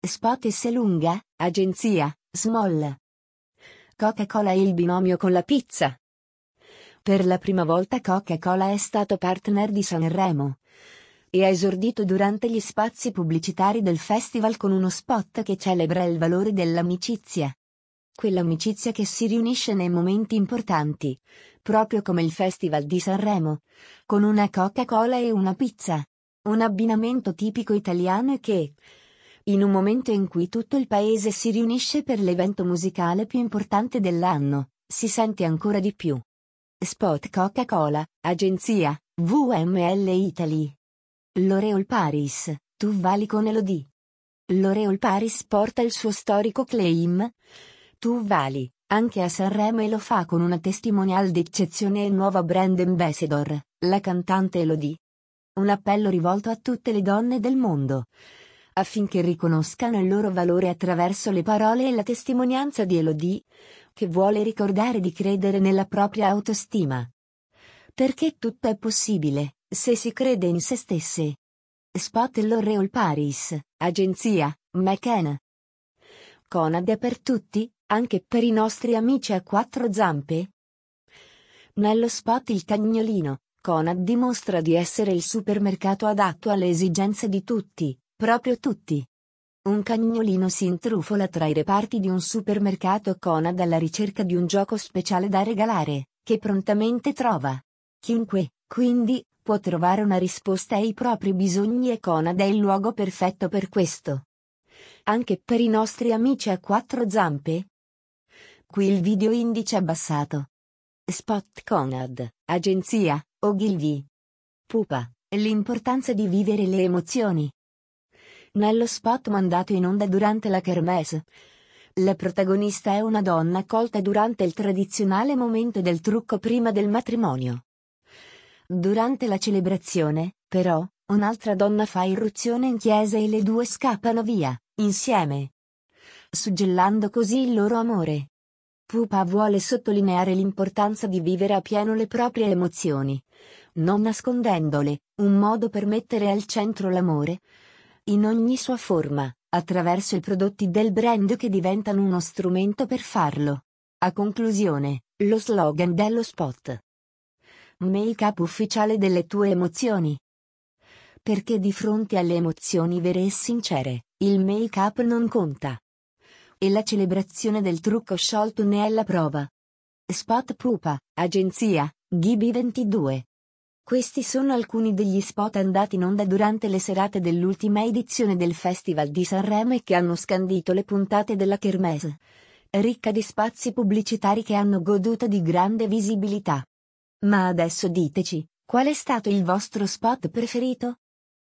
Spot S lunga, agenzia, small. Coca-Cola e il binomio con la pizza. Per la prima volta Coca-Cola è stato partner di Sanremo e ha esordito durante gli spazi pubblicitari del festival con uno spot che celebra il valore dell'amicizia. Quell'amicizia che si riunisce nei momenti importanti, proprio come il festival di Sanremo, con una Coca-Cola e una pizza. Un abbinamento tipico italiano e che, in un momento in cui tutto il paese si riunisce per l'evento musicale più importante dell'anno, si sente ancora di più. Spot Coca-Cola, agenzia, VML Italy. L'Oreal Paris, tu vali con Elodie. L'Oreal Paris porta il suo storico claim. Tu vali, anche a Sanremo e lo fa con una testimonial d'eccezione e nuova brand ambassador, la cantante Elodie. Un appello rivolto a tutte le donne del mondo affinché riconoscano il loro valore attraverso le parole e la testimonianza di Elodie, che vuole ricordare di credere nella propria autostima. Perché tutto è possibile, se si crede in se stesse. Spot L'Oreal Paris, agenzia, McKenna. Conad è per tutti, anche per i nostri amici a quattro zampe? Nello spot Il cagnolino, Conad dimostra di essere il supermercato adatto alle esigenze di tutti, Proprio tutti. Un cagnolino si intrufola tra i reparti di un supermercato Conad alla ricerca di un gioco speciale da regalare, che prontamente trova. Chiunque, quindi, può trovare una risposta ai propri bisogni e Conad è il luogo perfetto per questo. Anche per i nostri amici a quattro zampe? Qui il video indice abbassato. Spot Conad, agenzia, Ogilvy. Pupa, l'importanza di vivere le emozioni nello spot mandato in onda durante la kermesse. La protagonista è una donna colta durante il tradizionale momento del trucco prima del matrimonio. Durante la celebrazione, però, un'altra donna fa irruzione in chiesa e le due scappano via, insieme. Suggellando così il loro amore. Pupa vuole sottolineare l'importanza di vivere a pieno le proprie emozioni, non nascondendole, un modo per mettere al centro l'amore, in ogni sua forma, attraverso i prodotti del brand che diventano uno strumento per farlo. A conclusione, lo slogan dello spot. Make-up ufficiale delle tue emozioni. Perché di fronte alle emozioni vere e sincere, il make-up non conta. E la celebrazione del trucco sciolto ne è la prova. Spot Pupa, agenzia, Gibi 22. Questi sono alcuni degli spot andati in onda durante le serate dell'ultima edizione del Festival di Sanremo e che hanno scandito le puntate della Kermesse. Ricca di spazi pubblicitari che hanno goduto di grande visibilità. Ma adesso diteci, qual è stato il vostro spot preferito?